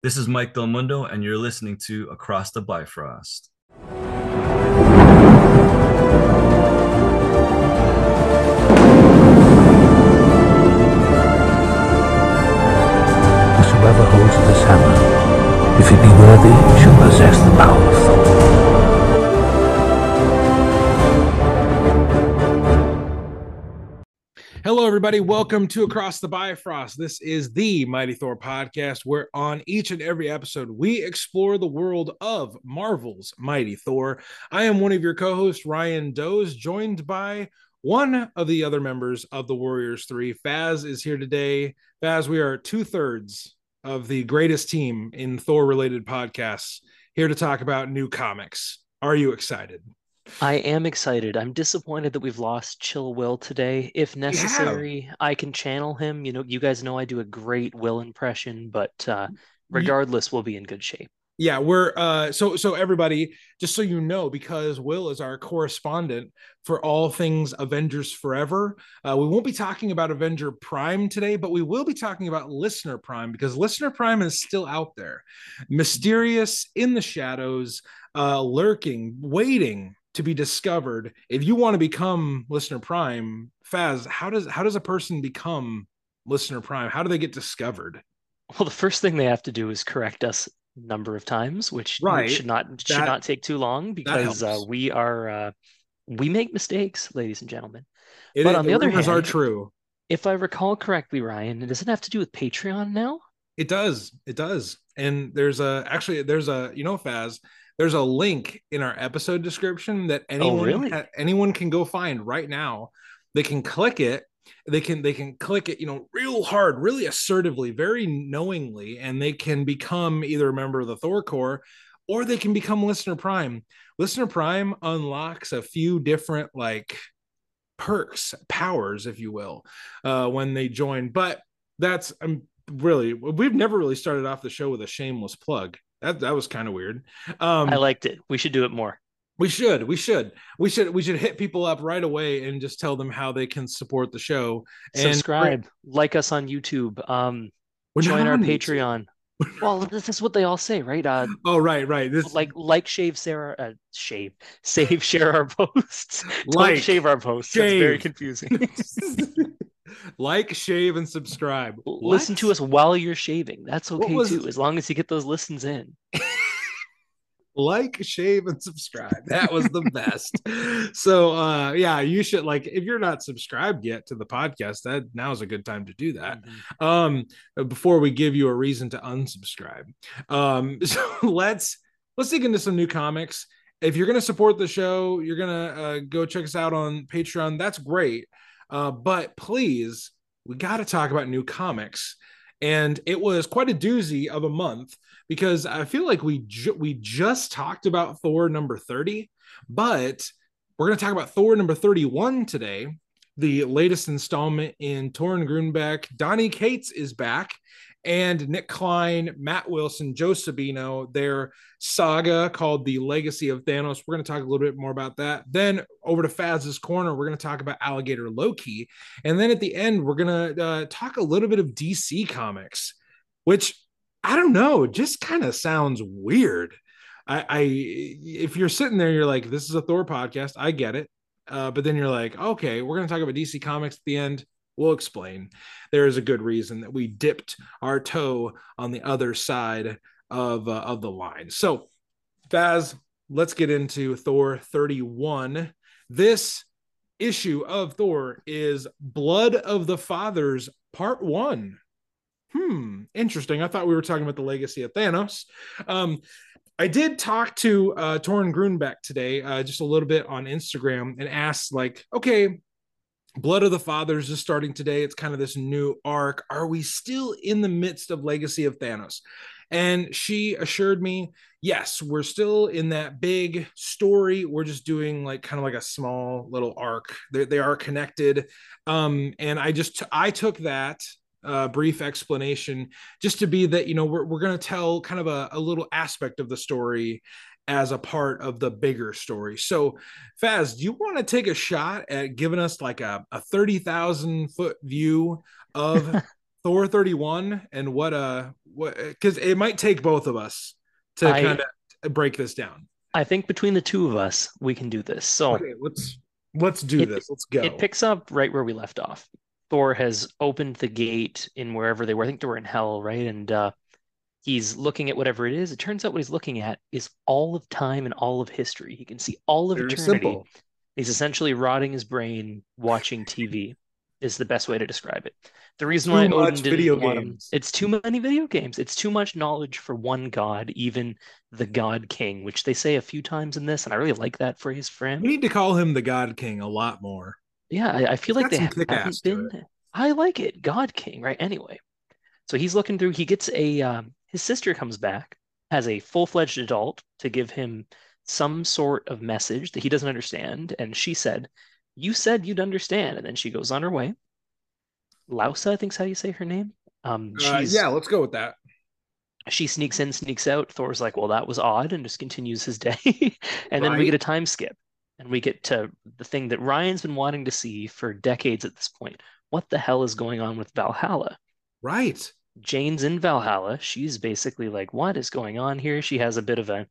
This is Mike Del Mundo, and you're listening to Across the Bifrost. Whosoever holds this hammer, if he be worthy, shall possess the power everybody. Welcome to Across the Bifrost. This is the Mighty Thor podcast, where on each and every episode, we explore the world of Marvel's Mighty Thor. I am one of your co hosts, Ryan Doze, joined by one of the other members of the Warriors Three. Faz is here today. Faz, we are two thirds of the greatest team in Thor related podcasts here to talk about new comics. Are you excited? I am excited. I'm disappointed that we've lost Chill Will today. If necessary, I can channel him. You know, you guys know I do a great Will impression, but uh, regardless, we'll be in good shape. Yeah, we're uh so so everybody, just so you know, because Will is our correspondent for all things Avengers Forever. Uh, we won't be talking about Avenger Prime today, but we will be talking about Listener Prime because Listener Prime is still out there, mysterious in the shadows, uh, lurking, waiting to be discovered. If you want to become Listener Prime, Faz, how does how does a person become Listener Prime? How do they get discovered? Well, the first thing they have to do is correct us a number of times, which Right. should not should That- not take too long because uh, we are uh, we make mistakes, ladies and gentlemen. It, But on the other rumors are true. If I recall correctly, Ryan, it does it have to do with Patreon now? It does. It does. And there's a actually there's a you know Faz, there's a link in our episode description that anyone really? anyone can go find right now. They can click it. They can they can click it, you know, real hard, really assertively, very knowingly, and they can become either a member of the Thor Corps or they can become Listener Prime. Listener Prime unlocks a few different like perks, powers, if you will, uh, when they join. But that's um, really we've never really started off the show with a shameless plug. That that was kind of weird. Um, I liked it. We should do it more. we should, we should, we should, we should hit people up right away and just tell them how they can support the show. And Subscribe, like us on YouTube, um, We're join our on YouTube. Patreon. well, this is what they all say, right? Uh, Oh, right, right. This like like shave Sarah uh, shave save share our posts don't Like, shave our posts that's very confusing like, shave, and subscribe. listen to us while you're shaving. That's okay was- too as long as you get those listens in. Like shave and subscribe. That was the best. So uh yeah you should like if you're not subscribed yet to the podcast that now is a good time to do that. Mhm. um before we give you a reason to unsubscribe um so let's let's dig into some new comics. If you're going to support the show you're going to uh, go check us out on patreon. That's great uh but please we got to talk about new comics and it was quite a doozy of a month because I feel like we ju- we just talked about Thor number 30, but we're going to talk about Thor number 31 today, the latest installment in Torunn Grønbekk. Donny Cates is back, and Nic Klein, Matt Wilson, Joe Sabino, their saga called The Legacy of Thanos. We're going to talk a little bit more about that. Then over to Faz's Corner, we're going to talk about Alligator Loki. And then at the end, we're going to uh, talk a little bit of DC Comics, which I don't know, just kind of sounds weird. I, I, if you're sitting there, you're like, this is a Thor podcast. I get it. Uh, but then you're like, okay, we're going to talk about DC Comics at the end. We'll explain. There is a good reason that we dipped our toe on the other side of uh, of the line. So, Faz, let's get into Thor 31. This issue of Thor is Blood of the Fathers, Part One. Hmm, interesting. I thought we were talking about the legacy of Thanos. Um, I did talk to uh, Torunn Grønbekk today, uh, just a little bit on Instagram, and asked, like, okay, Blood of the Fathers is starting today. It's kind of this new arc. Are we still in the midst of Legacy of Thanos? And she assured me, yes, we're still in that big story. We're just doing like kind of like a small little arc. They, they are connected. Um, and I just I took that uh, brief explanation just to be that you know we're we're gonna tell kind of a, a little aspect of the story as a part of the bigger story. So, Faz, do you want to take a shot at giving us like a, a 30,000 foot view of Thor 31 and what uh what because it might take both of us to I- kind of break this down. I think between the two of us, we can do this. So Okay, let's let's do It- this. Let's go. it picks up right where we left off. Thor has opened the gate in wherever they were. I think they were in hell, right? And uh, he's looking at whatever it is. It turns out what he's looking at is all of time and all of history. He can see all of Very eternity. simple. He's essentially rotting his brain watching TV. Is the best way to describe it. The reason Too why Odin didn't video want him, it's too many video games. It's too much knowledge for one god, even the God King, which they say a few times in this, and I really like that phrase for him. We need to call him the God King a lot more. Yeah, I, I feel It's like they haven't been. I like it. God King, right? Anyway, so he's looking through. He gets a. Um, his sister comes back, has a full-fledged adult to give him some sort of message that he doesn't understand, and she said, "You said you'd understand," and then she goes on her way. Laussa, I think's how you say her name. Um, Uh, yeah, let's go with that. she sneaks in, sneaks out. Thor's like, well, that was odd, and just continues his day. and then we get a time skip, and we get to the thing that Ryan's been wanting to see for decades at this point. What the hell is going on with Valhalla? Right. Jane's in Valhalla. She's basically like, what is going on here? She has a bit of a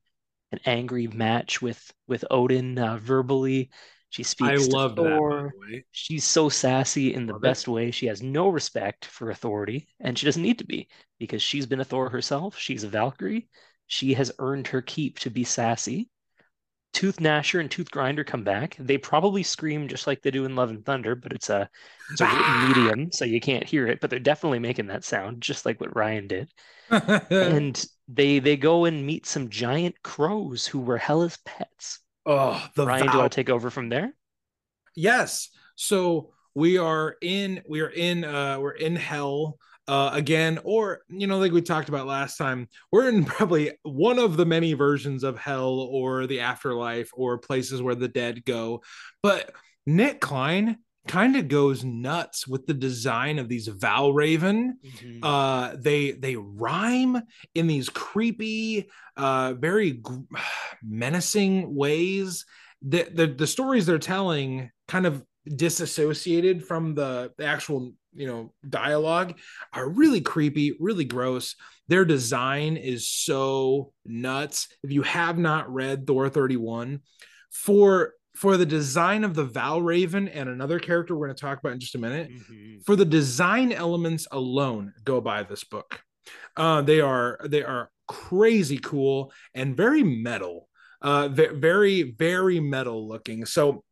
an angry match with with Odin uh, verbally. She I speaks to love that. Thor. the way. She's so sassy in the Love it. best way. She has no respect for authority, and she doesn't need to be because she's been a Thor herself. She's a Valkyrie. She has earned her keep to be sassy. Tooth Gnasher and Tooth Grinder come back. They probably scream just like they do in Love and Thunder, but it's a it's a written medium, so you can't hear it. But they're definitely making that sound, just like what Ryan did. And they they go and meet some giant crows who were Hela's pets. oh, the Ryan, do Val- want to take over from there? Yes. So we are in we are in uh we're in hell uh again or you know like we talked about last time we're in probably one of the many versions of hell or the afterlife or places where the dead go. But Nic Klein kind of goes nuts with the design of these Val Raven. Mhm. uh they they rhyme in these creepy uh very menacing ways. The, the the stories they're telling kind of disassociated from the actual you know dialogue are really creepy really gross. Their design is so nuts. If you have not read thor 31 for for the design of the val raven and another character we're going to talk about in just a minute Mhm. for the design elements alone go buy this book. Uh they are they are crazy cool and very metal uh ve- very very metal looking. So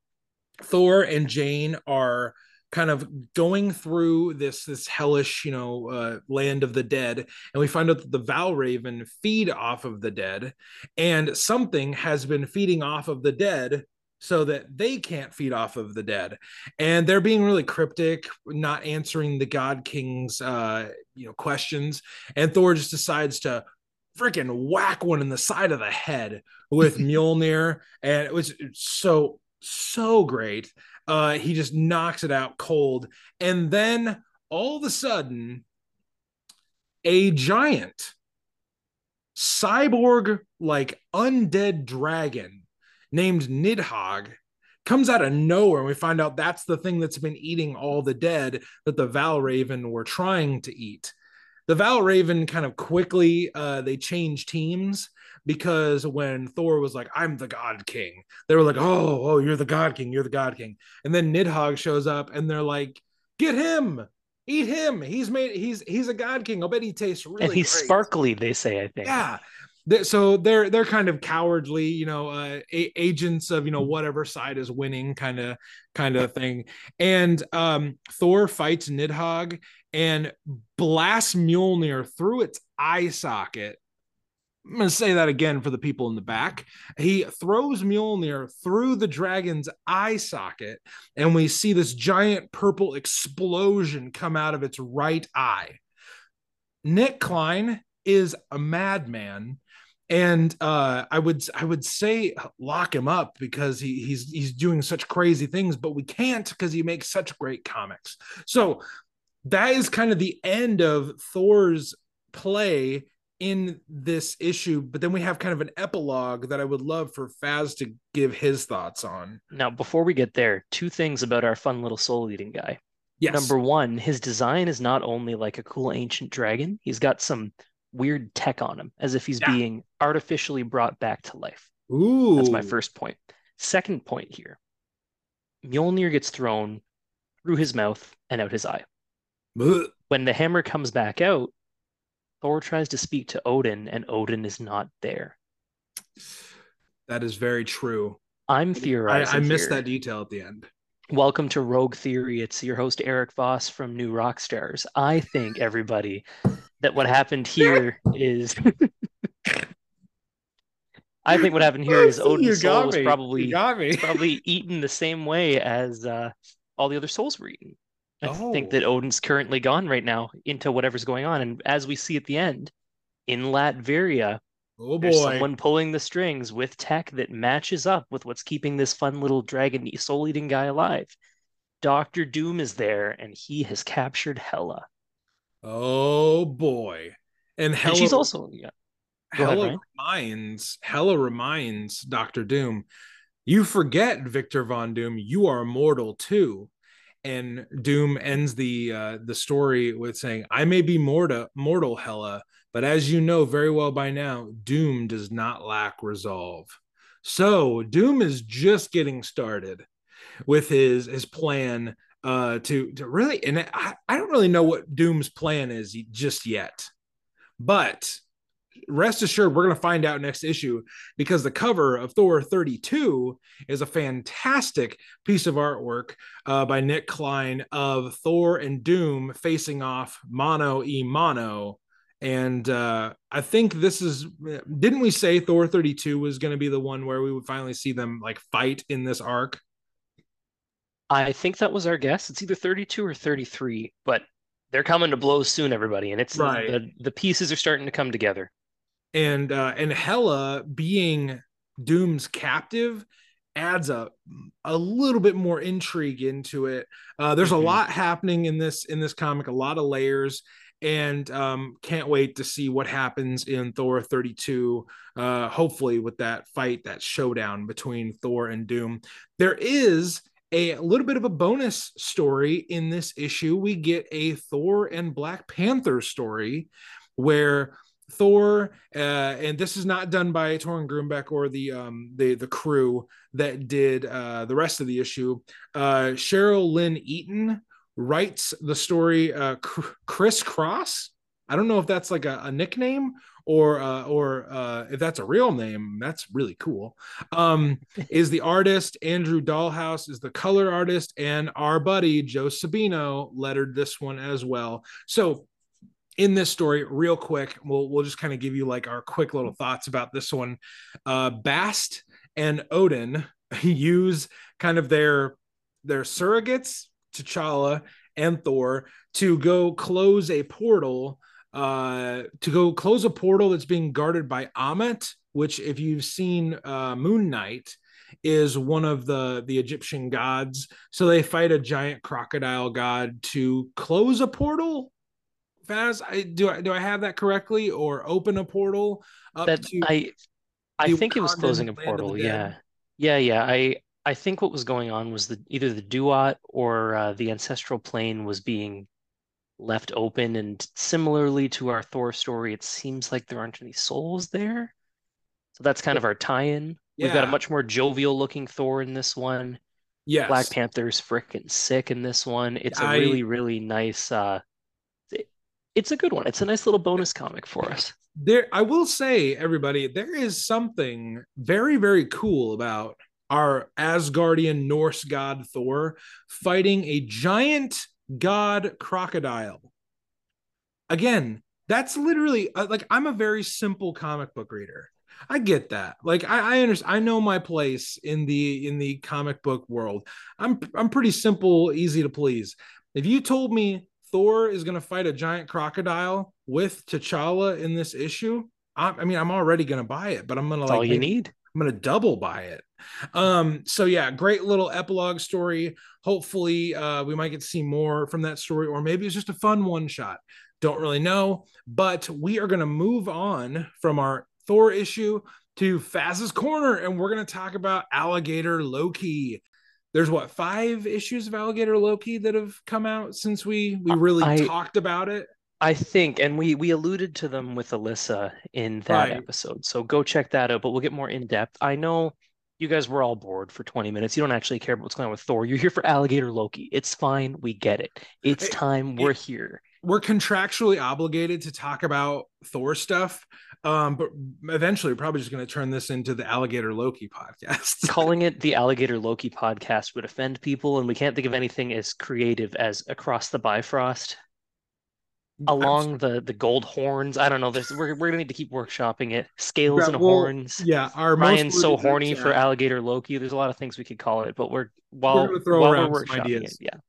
thor and jane are kind of going through this this hellish you know uh, land of the dead and we find out that the val raven feed off of the dead and something has been feeding off of the dead so that they can't feed off of the dead. And they're being really cryptic not answering the god king's uh you know questions. And thor just decides to freaking whack one in the side of the head with Mjolnir and it was so so great uh he just knocks it out cold and then all of a sudden a giant cyborg like undead dragon named Nidhogg comes out of nowhere and we find out that's the thing that's been eating all the dead that the Valraven were trying to eat. The Valraven kind of quickly uh they change teams because when Thor was like, I'm the God King, they were like, Oh, oh, you're the God King, you're the God King. And then Nidhogg shows up and they're like, Get him, eat him. He's made he's he's a God King. I'll bet he tastes really and he's great." sparkly, they say, I think. Yeah. So they're they're kind of cowardly, you know, uh, a- agents of you know whatever side is winning, kind of kind of thing. And um, Thor fights Nidhogg and blasts Mjolnir through its eye socket. I'm going to say that again for the people in the back. He throws Mjolnir through the dragon's eye socket, and we see this giant purple explosion come out of its right eye. Nic Klein is a madman and uh i would i would say lock him up because he he's he's doing such crazy things but we can't because he makes such great comics so that is kind of the end of thor's play in this issue but then we have kind of an epilogue that i would love for faz to give his thoughts on Now, before we get there, two things about our fun little soul eating guy. Yes. Number one, his design is not only like a cool ancient dragon, he's got some weird tech on him, as if he's Yeah. being artificially brought back to life. Ooh. That's my first point. Second point here Mjolnir gets thrown through his mouth and out his eye. Ugh. When the hammer comes back out, Thor tries to speak to Odin, and Odin is not there. That is very true. I'm theorizing. I missed here. that detail at the end. Welcome to Rogue Theory. It's your host Erik Voss from New Rockstars. I think everybody that what happened here is I think what happened here is Odin's soul was probably probably eaten the same way as uh, all the other souls were eaten. I think that Oh. Odin's currently gone right now into whatever's going on. And as we see at the end, in Latveria, Oh there's boy. someone pulling the strings with tech that matches up with what's keeping this fun little dragon soul eating guy alive. Doctor Doom is there and he has captured Hela. Oh boy. And Hela, And she's also yeah. Go Hela reminds Hela reminds Doctor Doom, you forget Victor Von Doom, you are mortal too. And Doom ends the uh, the story with saying, "I may be mortal, mortal, Hela, but as you know very well by now, Doom does not lack resolve." So Doom is just getting started with his his plan uh, to to really, and I, I don't really know what Doom's plan is just yet, but rest assured we're going to find out next issue because the cover of thor 32 is a fantastic piece of artwork uh, by nic klein of thor and doom facing off mono e mono and uh, i think this is didn't we say thor 32 was going to be the one where we would finally see them like fight in this arc I think that was our guess. It's either 32 or 33, but they're coming to blows soon, everybody. And it's Right. the, the pieces are starting to come together. And uh and Hela being Doom's captive adds a a little bit more intrigue into it. Uh there's Mhm. a lot happening in this in this comic, a lot of layers and um can't wait to see what happens in Thor 32 uh hopefully with that fight that showdown between Thor and Doom. There is a little bit of a bonus story in this issue. We get a Thor and Black Panther story where Thor, uh, and this is not done by Torunn Grønbekk or the um, the the crew that did uh, the rest of the issue. Uh, Cheryl Lynn Eaton writes the story. Uh, Chris Cross. I don't know if that's like a, a nickname or uh, or uh, if that's a real name. That's really cool. Um, is the artist Andrew Dalhouse is the color artist, and our buddy Joe Sabino lettered this one as well. So in this story real quick we'll we'll just kind of give you like our quick little thoughts about this one. Uh bast and odin use kind of their their surrogates t'challa and thor to go close a portal uh to go close a portal that's being guarded by ammit which if you've seen uh moon knight is one of the the egyptian gods. So they fight a giant crocodile god to close a portal Faz, I do I do I have that correctly or open a portal up That to I I think it was closing a land of the portal. Yeah. Yeah, yeah. I I think what was going on was the either the Duat or uh, the ancestral plane was being left open, and similarly to our Thor story, it seems like there aren't any souls there. So that's kind of our tie-in. We've got a much more jovial looking Thor in this one. yes Black Panther's frickin' sick in this one. It's a really, really nice uh it's a good one. It's a nice little bonus comic for us. there I will say everybody there is something very very cool about our Asgardian Norse god Thor fighting a giant god crocodile. Again, that's literally uh, like I'm a very simple comic book reader. I get that. Like I, I understand. I know my place in the in the comic book world. I'm I'm pretty simple, easy to please. If you told me Thor is going to fight a giant crocodile with T'Challa in this issue, I, I mean, I'm already going to buy it. But I'm going to like all you need. I'm gonna double buy it. Um, so yeah, great little epilogue story. Hopefully, uh, we might get to see more from that story, or maybe it's just a fun one shot. Don't really know, but we are gonna move on from our Thor issue to Faz's Corner, and we're gonna talk about Alligator Loki. There's what five issues of Alligator Loki that have come out since we we really I- talked about it. I think, and we we alluded to them with Alyssa in that Right. episode. So go check that out, but we'll get more in depth. I know you guys were all bored for 20 minutes. You don't actually care about what's going on with Thor. You're here for Alligator Loki. It's fine. We get it. It's time. We're here. We're contractually obligated to talk about Thor stuff, um, but eventually we're probably just going to turn this into the Alligator Loki podcast. Calling it the Alligator Loki podcast would offend people, and we can't think of anything as creative as Across the Bifrost. Along the the gold horns. I don't know. There's we're we're gonna need to keep workshopping it. Scales Yeah, and well, horns. yeah, our Ryan's so horny for. Alligator Loki. There's a lot of things we could call it, but we're while gonna throw while we're workshopping ideas. it, yeah.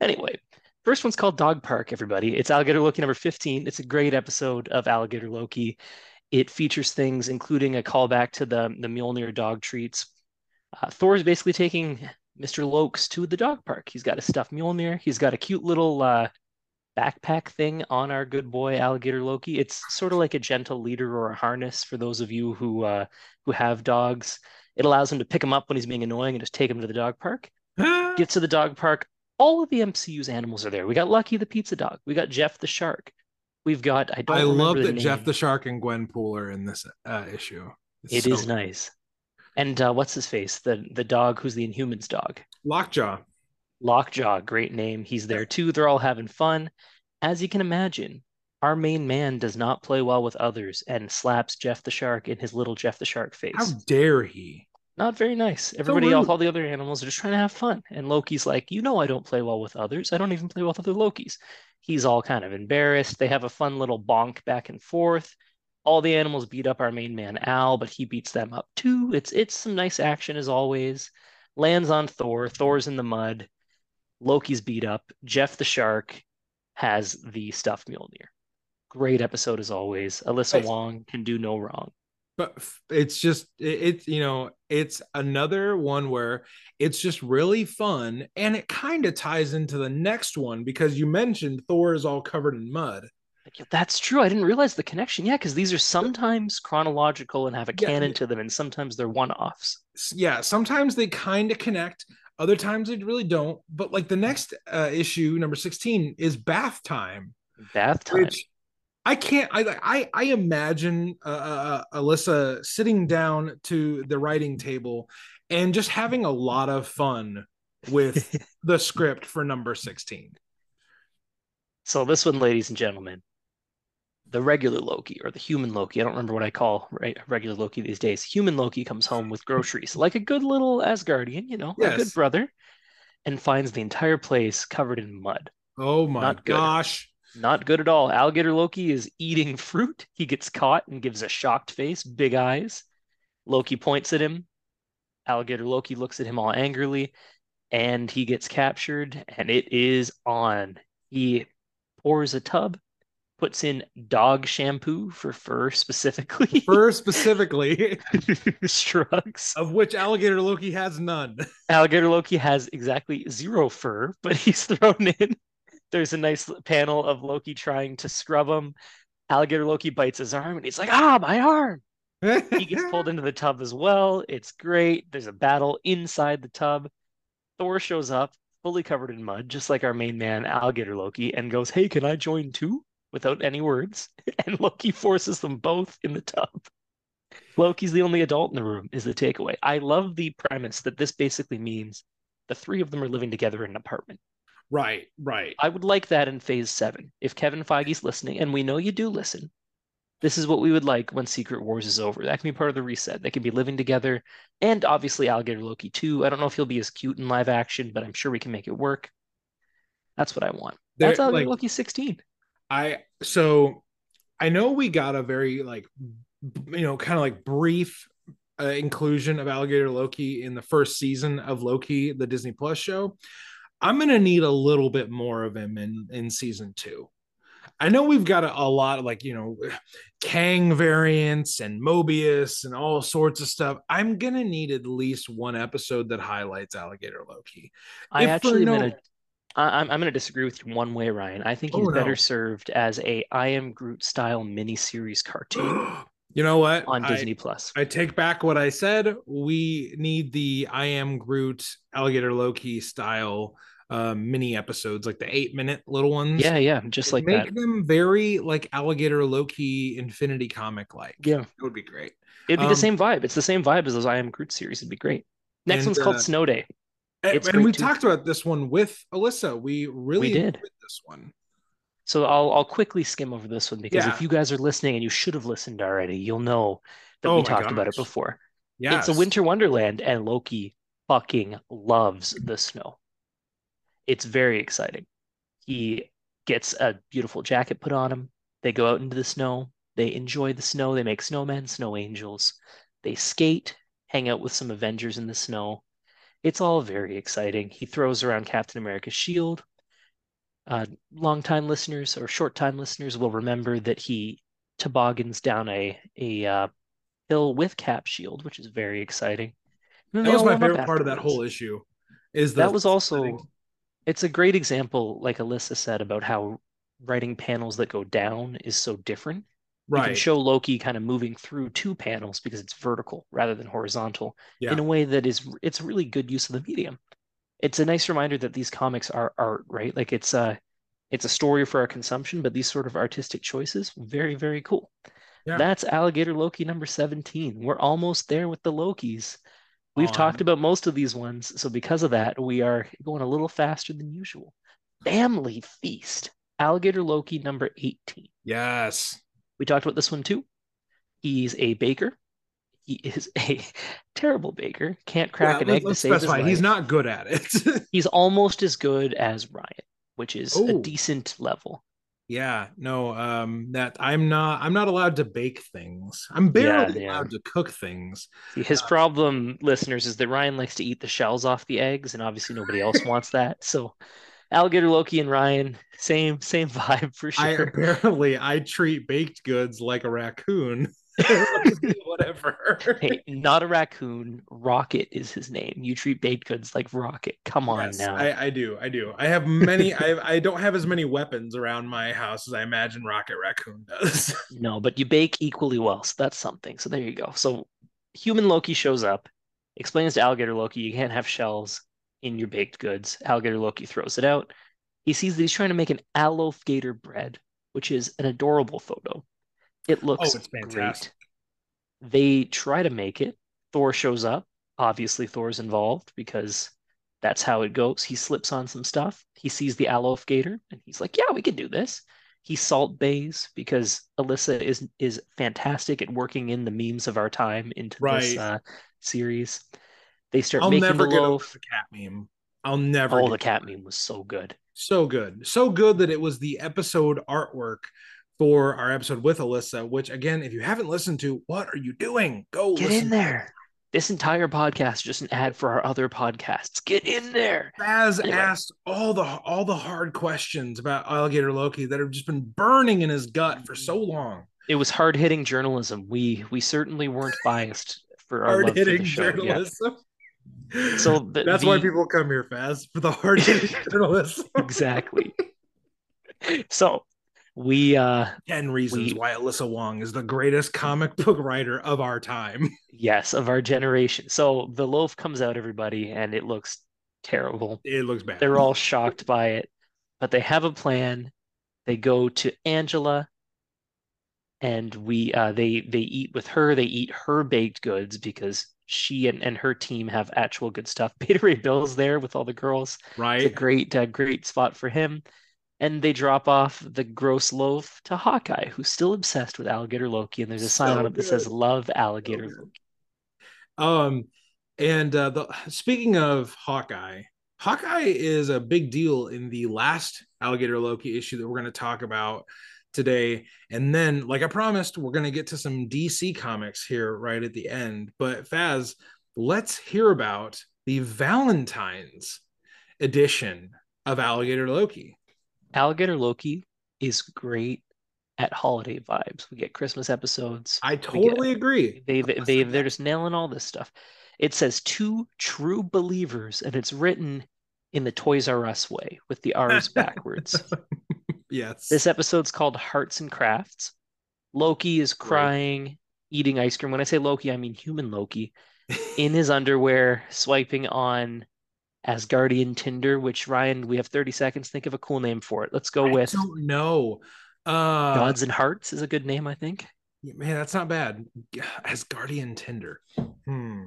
Anyway, first one's called Dog Park. Everybody, it's Alligator Loki number 15. It's a great episode of Alligator Loki. It features things including a callback to the the Mjolnir dog treats. Uh, Thor is basically taking Mr. Lokes to the dog park. He's got a stuffed Mjolnir. He's got a cute little uh, backpack thing on our good boy Alligator Loki. It's sort of like a gentle leader or a harness for those of you who uh, who have dogs. It allows him to pick him up when he's being annoying and just take him to the dog park. Gets to the dog park. All of the MCU's animals are there. We got Lucky the pizza dog. We got Jeff the shark. We've got I don't I love that Jeff the Shark and Gwenpool are in this uh, issue. It so is nice. And uh, what's his face? The the dog who's the Inhumans dog. Lockjaw. Lockjaw, great name. He's there too. They're all having fun. As you can imagine, our main man does not play well with others and slaps Jeff the Shark in his little Jeff the Shark face. How dare he? Not very nice. Everybody else, all the other animals are just trying to have fun. And Loki's like, you know, I don't play well with others. I don't even play well with other Lokis. He's all kind of embarrassed. They have a fun little bonk back and forth. All the animals beat up our main man Al, but he beats them up too. It's it's some nice action as always. Lands on Thor. Thor's in the mud. Loki's beat up. Jeff the shark has the stuffed Mjolnir. Great episode as always. Alyssa Right. Wong can do no wrong. But it's just it- it's you know it's another one where it's just really fun and it kind of ties into the next one because you mentioned Thor is all covered in mud. That's true. I didn't realize the connection. Yeah, because these are sometimes chronological and have a Yeah, canon to them, and sometimes they're one-offs. Yeah, sometimes they kind of connect, other times they really don't. But like the next uh, issue, number sixteen, is bath time. Bath time. which I can't. I I I imagine uh, uh, Alyssa sitting down to the writing table and just having a lot of fun with the script for number sixteen. So this one, ladies and gentlemen, the regular Loki or the human Loki. I don't remember what I call right, regular Loki these days. Human Loki comes home with groceries, like a good little Asgardian, you know, a good brother, and finds the entire place covered in mud. Oh my Not good. gosh! Not good at all. Alligator Loki is eating fruit. He gets caught and gives a shocked face, big eyes. Loki points at him. Alligator Loki looks at him all angrily, and he gets captured, and it is on. He pours a tub, puts in dog shampoo for fur specifically, Fur specifically, shrugs. of which alligator Loki has none. Alligator Loki has exactly zero fur, but he's thrown in. There's a nice panel of Loki trying to scrub him. Alligator Loki bites his arm and he's like, ah, my arm. He gets pulled into the tub as well. It's great. There's a battle inside the tub. Thor shows up, fully covered in mud, just like our main man, Alligator Loki, and goes, hey, can I join too? Without any words. And Loki forces them both in the tub. Loki's the only adult in the room, is the takeaway. I love the premise that this basically means the three of them are living together in an apartment. Right, right. I would like that in phase seven. If Kevin Feige's listening, and we know you do listen, this is what we would like when Secret Wars is over. That can be part of the reset. They can be living together. And obviously Alligator Loki too. I don't know if he'll be as cute in live action, but I'm sure we can make it work. That's what I want. That's Alligator like- Loki 16. I so I know we got a very like you know kind of like brief uh, inclusion of alligator Loki in the first season of Loki, the Disney Plus show. I'm gonna need a little bit more of him in in season two. I know we've got a, a lot of like you know Kang variants and Mobius and all sorts of stuff. I'm gonna need at least one episode that highlights alligator Loki. I If actually no- gonna I'm I'm gonna disagree with you one way, Ryan. I think Oh, he's no. better served as a I Am Groot style miniseries cartoon. You know what? on I- Disney Plus. I take back what I said. We need the I am Groot alligator Loki style um, mini episodes, like the eight minute little ones. Yeah, yeah, just like make that. them very like alligator Loki Infinity comic like. Yeah. it would be great. It'd be Um, the same vibe. It's the same vibe as those I Am Groot series. It'd be great. Next And, one's called uh, Snow Day. And, It's and great we too. talked about this one with Alyssa. We really We did. this one. So I'll I'll quickly skim over this one because Yeah. if you guys are listening and you should have listened already, you'll know that Oh we talked about it before. Yeah, It's a winter wonderland, and Loki fucking loves the snow. It's very exciting. He gets a beautiful jacket put on him. They go out into the snow. They enjoy the snow. They make snowmen, snow angels. They skate, hang out with some Avengers in the snow. It's all very exciting. He throws around Captain America's shield. Uh, longtime listeners or short-time listeners will remember that he toboggans down a a uh, hill with Cap shield, which is very exciting. That was my favorite part of that whole issue. Is That was also setting. it's a great example, like Alyssa said, about how writing panels that go down is so different. Right. You can show Loki kind of moving through two panels because it's vertical rather than horizontal Yeah. in a way that is it's really good use of the medium. It's a nice reminder that these comics are art, right? Like it's a it's a story for our consumption, but these sort of artistic choices, very, very cool. Yeah. That's Alligator Loki number 17. We're almost there with the Lokis. We've On. talked about most of these ones, so because of that, we are going a little faster than usual. Family Feast, Alligator Loki number 18. Yes. We talked about this one too. He's a baker. He is a terrible baker. Can't crack Yeah, an let's- egg to let's save his life. He's not good at it. He's almost as good as Ryan, which is a decent level. yeah. No. Um. That I'm not. I'm not allowed to bake things. I'm barely yeah. allowed to cook things. See, his problem, listeners, is that Ryan likes to eat the shells off the eggs, and obviously nobody else wants that. So, Alligator Loki and Ryan, same same vibe for I sure. apparently I treat baked goods like a raccoon. Whatever. Hey, not a raccoon. Rocket is his name. You treat baked goods like Rocket. Come on Yes, now. I, I do. I do. I have many. I I don't have as many weapons around my house as I imagine Rocket Raccoon does. No, but you bake equally well, so that's something. So there you go. So human Loki shows up, explains to Alligator Loki you can't have shells in your baked goods. Alligator Loki throws it out. He sees that he's trying to make an aloe gator bread, which is an adorable photo. It oh, looks Oh, it's fantastic. great. They try to make it. Thor shows up. Obviously, Thor's involved because that's how it goes. He slips on some stuff. He sees the aloe gator and he's like, "Yeah, we can do this." He salt bays because Alyssa is is fantastic at working in the memes of our time into this uh, series. They start I'll making never the loaf. the cat meme. I'll never. Oh, the cat meme was so good. So good, so good that it was the episode artwork for our episode with Alyssa. Which again, if you haven't listened to, what are you doing? Go Get in there. This entire podcast is just an ad for our other podcasts. Get in there. Baz Anyway. asked all the all the hard questions about Alligator Loki that have just been burning in his gut for so long. It was hard hitting journalism. We we certainly weren't biased for our Hard the hitting show. Yeah. journalism. So the- that's why people come here, Faz, for the hard hitting journalism. exactly. So we uh Ten reasons We- why Alyssa Wong is the greatest comic book writer of our time. yes, of our generation. So the loaf comes out, everybody, and it looks terrible. It looks bad. They're all shocked by it, but they have a plan. They go to Angela and we uh they they eat with her, they eat her baked goods because she and, and her team have actual good stuff. Beta Ray Bill's there with all the girls. Right. It's a great, uh, great spot for him. And they drop off the gross loaf to Hawkeye, who's still obsessed with Alligator Loki. And there's a sign So on it that says "Love Alligator good. Loki." Um, and uh, the speaking of Hawkeye, Hawkeye is a big deal in the last Alligator Loki issue that we're going to talk about today. And then, like I promised, we're going to get to some DC comics here right at the end. But Faz, let's hear about the Valentine's edition of Alligator Loki. Alligator Loki is great at holiday vibes. We get Christmas episodes. I We get- totally agree. They they, they they're just nailing all this stuff. It says two true believers, and it's written in the Toys R Us way with the R's backwards. Yes. This episode's called Hearts and Crafts. Loki is Right. crying. eating ice cream. When I say Loki, I mean human Loki, in his underwear, swiping on Asgardian Tinder, which Ryan, we have 30 seconds. Think of a cool name for it. Let's go with I don't know. Uh, Gods and Hearts is a good name, I think. man, that's not bad. Asgardian Tinder. Hmm.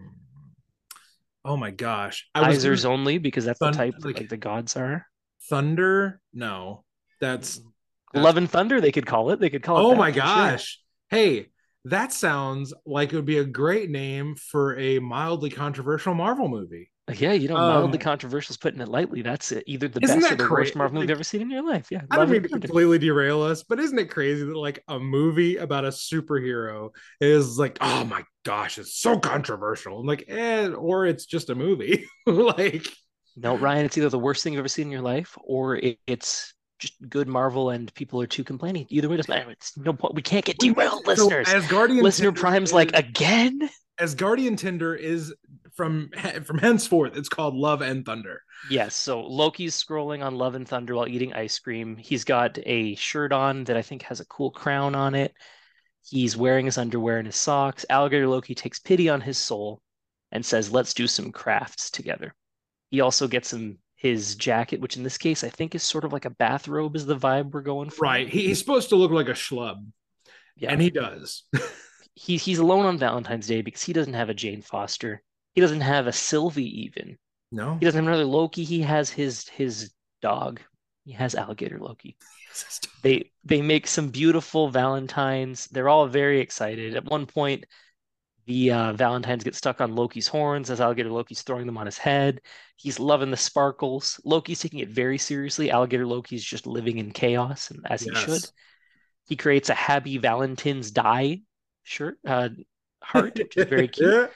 Oh my gosh. I was Isers gonna- only because that's Thun- the type like- like the gods are. Thunder. No, that's. that's- Love and Thunder, they could call it. They could call it. Oh my for sure. gosh. Hey, that sounds like it would be a great name for a mildly controversial Marvel movie. Yeah, you know, mildly Um, controversial is putting it lightly. That's it. either the best or the worst Marvel movie like- you've ever seen in your life. Yeah, I don't mean to completely derail us, but isn't it crazy that like a movie about a superhero is like, oh my gosh, it's so controversial. I'm like, eh, or it's just a movie. like, No, Ryan, it's either the worst thing you've ever seen in your life or it, it's just good Marvel and people are too complaining. Either way doesn't matter. It's no point. We can't get derailed, listeners. as Guardian Listener Prime's like, again? Asgardian Tinder is from from henceforth, it's called Love and Thunder. Yes, so Loki's scrolling on Love and Thunder while eating ice cream. He's got a shirt on that I think has a cool crown on it. He's wearing his underwear and his socks. Alligator Loki takes pity on his soul and says, Let's do some crafts together. He also gets him his jacket, which in this case I think is sort of like a bathrobe, is the vibe we're going for. Right. He, he's supposed to look like a schlub, Yeah. and he does. he, he's alone on Valentine's Day because he doesn't have a Jane Foster. He doesn't have a Sylvie even. no. He doesn't have another Loki. He has his his dog. He has alligator Loki. They they make some beautiful Valentines. They're all very excited. At one point, the uh, Valentines get stuck on Loki's horns as alligator Loki's throwing them on his head. He's loving the sparkles. Loki's taking it very seriously. Alligator Loki's just living in chaos, and as he should. He creates a Happy Valentine's Die shirt uh, heart, which is very cute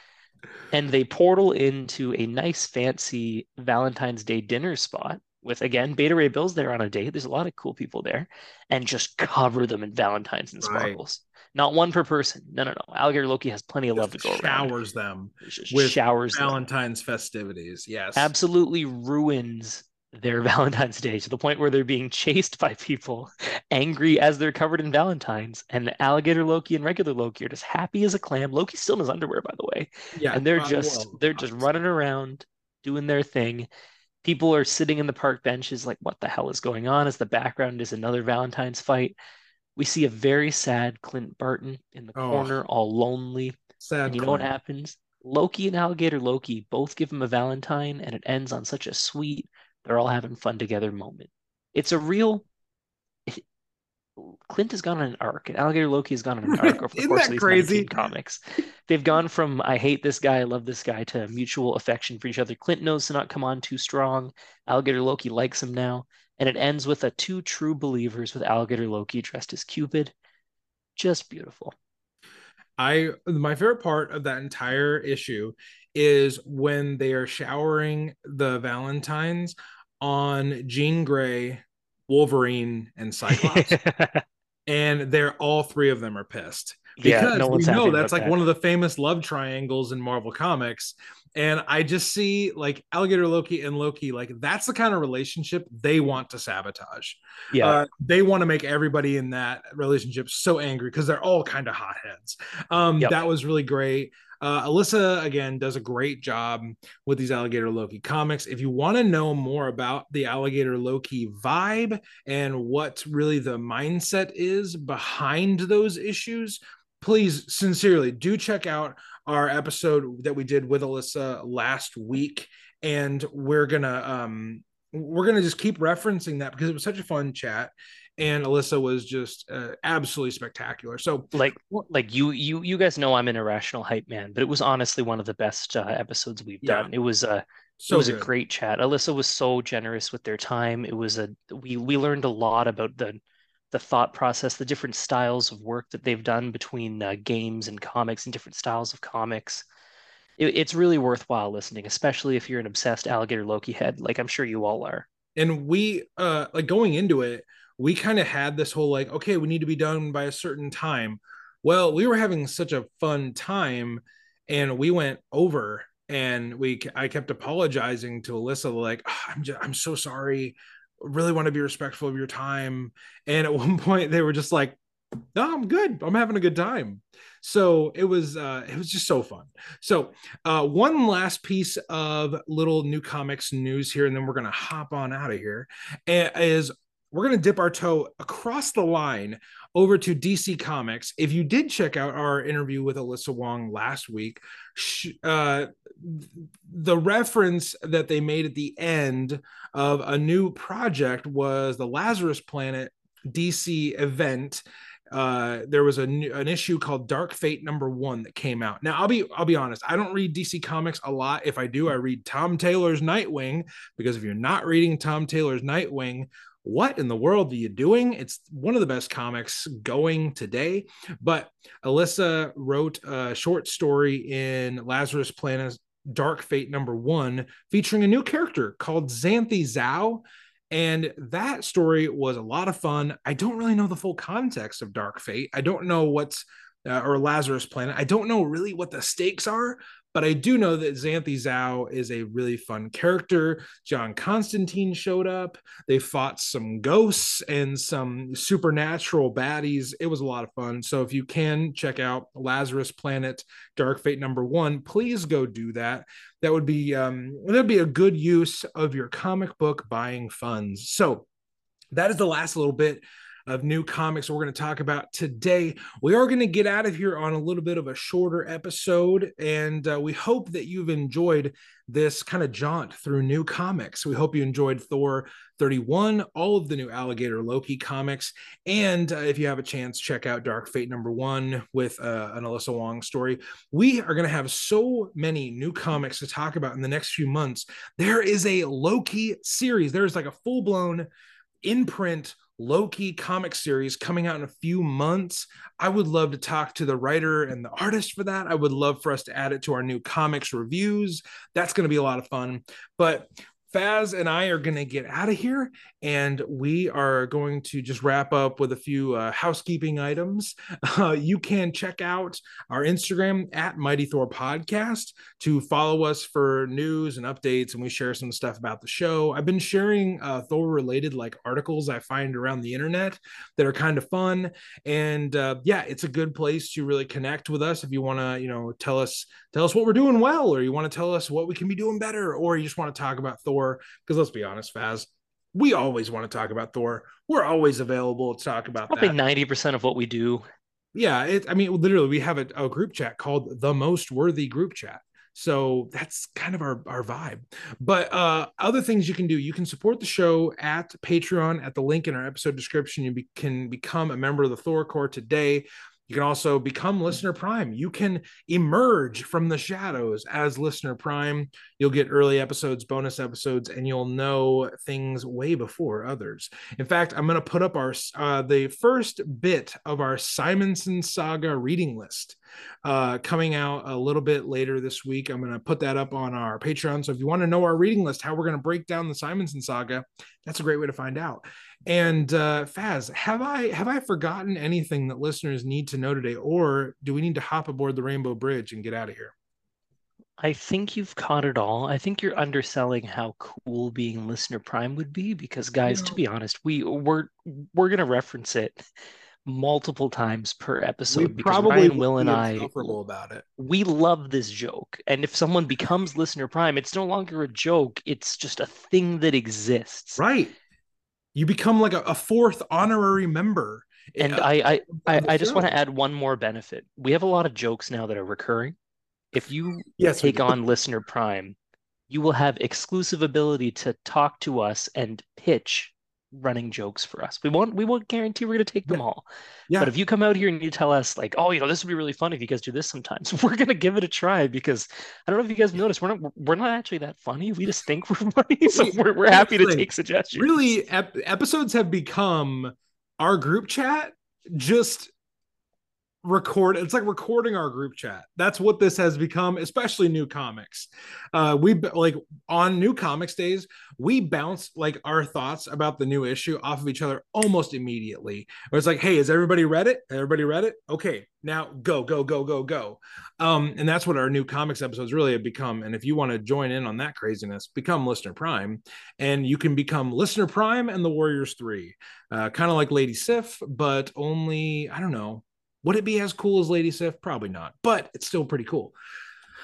and they portal into a nice fancy Valentine's Day dinner spot with again Beta Ray Bill's there on a date. There's a lot of cool people there, and just cover them in Valentines and Right. sparkles. Not one per person. No, no, no. Alligator Loki has plenty of love to go around. showers them just with showers them. Valentine's festivities. Yes. Absolutely ruins their Valentine's Day to the point where they're being chased by people, angry as they're covered in Valentines. And Alligator Loki and regular Loki are just happy as a clam. Loki's still in his underwear, by the way. Yeah. and they're just they're just running around doing their thing people are sitting in the park benches like what the hell is going on as the background is another valentine's fight we see a very sad clint barton in the Oh. corner all lonely Sad. and you know what happens loki and alligator loki both give him a valentine and it ends on such a sweet they're all having fun together moment it's a real Clint has gone on an arc, and Alligator Loki has gone on an arc over the course that of these crazy? 19 comics. They've gone from I hate this guy, I love this guy to mutual affection for each other. Clint knows to not come on too strong. Alligator Loki likes him now. And it ends with a two true believers with Alligator Loki dressed as Cupid. Just beautiful. I my favorite part of that entire issue is when they are showering the Valentines on Jean Grey, Wolverine, and Cyclops, and they're all three of them are pissed yeah, because no one's we know that's like that. one of the famous love triangles in Marvel Comics. And I just see like Alligator Loki and Loki, like that's the kind of relationship they want to sabotage. yeah. Uh, they want to make everybody in that relationship so angry because they're all kind of hotheads. Um, Yep. That was really great. Uh, Alyssa again does a great job with these Alligator Loki comics. If you want to know more about the Alligator Loki vibe and what really the mindset is behind those issues, please sincerely do check out our episode that we did with Alyssa last week. And we're gonna um we're gonna just keep referencing that because it was such a fun chat. And Alyssa was just uh, absolutely spectacular. So like like you you you guys know I'm an irrational hype man, but it was honestly one of the best uh, episodes we've Yeah. done. It was a so it was good. a great chat. Alyssa was so generous with their time. It was a we we learned a lot about the the thought process, the different styles of work that they've done between uh, games and comics and different styles of comics. It, it's really worthwhile listening, especially if you're an obsessed alligator Loki head, like I'm sure you all are. and we uh like going into it we kind of had this whole like okay we need to be done by a certain time well we were having such a fun time and we went over and we i kept apologizing to alyssa like "Ah, i'm just i'm so sorry really want to be respectful of your time and at one point they were just like no i'm good i'm having a good time So it was uh, it was just so fun. So uh, one last piece of little new comics news here, and then we're gonna hop on out of here. Is we're gonna dip our toe across the line over to DC Comics. If you did check out our interview with Alyssa Wong last week, uh, the reference that they made at the end of a new project was the Lazarus Planet DC event. Uh, there was a an issue called Dark Fate number one that came out. Now I'll be I'll be honest, I don't read DC comics a lot. If I do, I read Tom Taylor's Nightwing because if you're not reading Tom Taylor's Nightwing, what in the world are you doing? It's one of the best comics going today. But Alyssa wrote a short story in Lazarus Planet Dark Fate number one, featuring a new character called Xanthe Zhou. And that story was a lot of fun. I don't really know the full context of Dark Fate. I don't know what's uh, or Lazarus Planet. I don't know really what the stakes are, but I do know that Xanthe Zhou is a really fun character. John Constantine showed up. They fought some ghosts and some supernatural baddies. It was a lot of fun. So if you can check out Lazarus Planet Dark Fate number one, please go do that. That would be um, that'd be a good use of your comic book buying funds. So that is the last little bit of new comics we're going to talk about today. We are going to get out of here on a little bit of a shorter episode, and uh, we hope that you've enjoyed this kind of jaunt through new comics. We hope you enjoyed Thor 31, all of the new Alligator Loki comics, and uh, if you have a chance, check out Dark Fate number one with uh, an Alyssa Wong story. We are going to have so many new comics to talk about in the next few months. There is a Loki series, there's like a full blown imprint Loki comic series coming out in a few months. I would love to talk to the writer and the artist for that. I would love for us to add it to our new comics reviews. That's going to be a lot of fun. But Faz and I are going to get out of here and we are going to just wrap up with a few uh, housekeeping items. Uh, you can check out our Instagram at Mighty Thor Podcast to follow us for news and updates, and we share some stuff about the show. I've been sharing uh, Thor related like articles I find around the internet that are kind of fun, and uh, yeah, it's a good place to really connect with us if you want to, you know, tell us tell us what we're doing well, or you want to tell us what we can be doing better, or you just want to talk about Thor. Because let's be honest, Faz we always want to talk about Thor. We're always available to talk about probably ninety percent of what we do. Yeah, it, I mean, literally, we have a, a, group chat called the Most Worthy Group Chat. So that's kind of our, our vibe. But uh, other things you can do, you can support the show at Patreon at the link in our episode description. You be, can become a member of the Thor Corps today. You can also become Listener Prime. You can emerge from the shadows as Listener Prime. You'll get early episodes, bonus episodes, and you'll know things way before others. In fact, I'm going to put up our uh, the first bit of our Simonson Saga reading list uh, coming out a little bit later this week. I'm going to put that up on our Patreon. So if you want to know our reading list, how we're going to break down the Simonson Saga, that's a great way to find out. And uh, Faz, have I have I forgotten anything that listeners need to know today, or do we need to hop aboard the Rainbow Bridge and get out of here? I think you've caught it all. I think you're underselling how cool being listener prime would be because guys, to be honest, we we're we're gonna reference it multiple times per episode we because Ryan, Will, and I about it. We love this joke, and if someone becomes listener prime, it's no longer a joke; it's just a thing that exists. Right you become like a, a fourth honorary member and I I, I, I just want to add one more benefit. We have a lot of jokes now that are recurring. If you yes, take on Listener Prime, you will have exclusive ability to talk to us and pitch running jokes for us. We won't we won't guarantee we're going to take them all. Yeah. But if you come out here and you tell us like, "Oh, you know, this would be really fun if you guys do this sometimes." We're going to give it a try because I don't know if you guys noticed, we're not we're not actually that funny. We just think we're funny, so we're we're happy to take suggestions. Really ep- episodes have become our group chat just record it's like recording our group chat. That's what this has become especially new comics. Uh we like on new comics days we bounce like our thoughts about the new issue off of each other almost immediately. Where it's like hey has everybody read it? Everybody read it? Okay now go go go go go. Um and that's what our new comics episodes really have become. And if you want to join in on that craziness become listener prime and you can become listener prime and the warriors three. Uh kind of like lady sif but only i don't know Would it be as cool as Lady Sif? Probably not, but it's still pretty cool.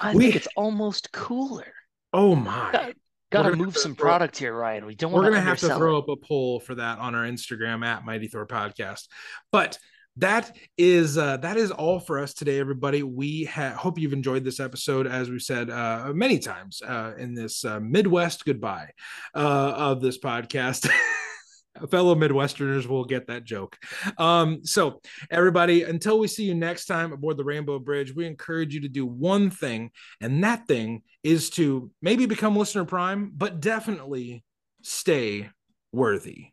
I We- think it's almost cooler. Oh my. Got, got to move some product here, Ryan. We don't We're gonna have to throw it. up a poll for that on our Instagram at Mighty Thor Podcast. But that is uh, that is all for us today, everybody. We ha- hope you've enjoyed this episode, as we've said uh, many times uh, in this uh, Midwest goodbye uh, of this podcast. Fellow Midwesterners will get that joke. Um, so, everybody, until we see you next time aboard the Rainbow Bridge, we encourage you to do one thing, and that thing is to maybe become listener prime, but definitely stay worthy.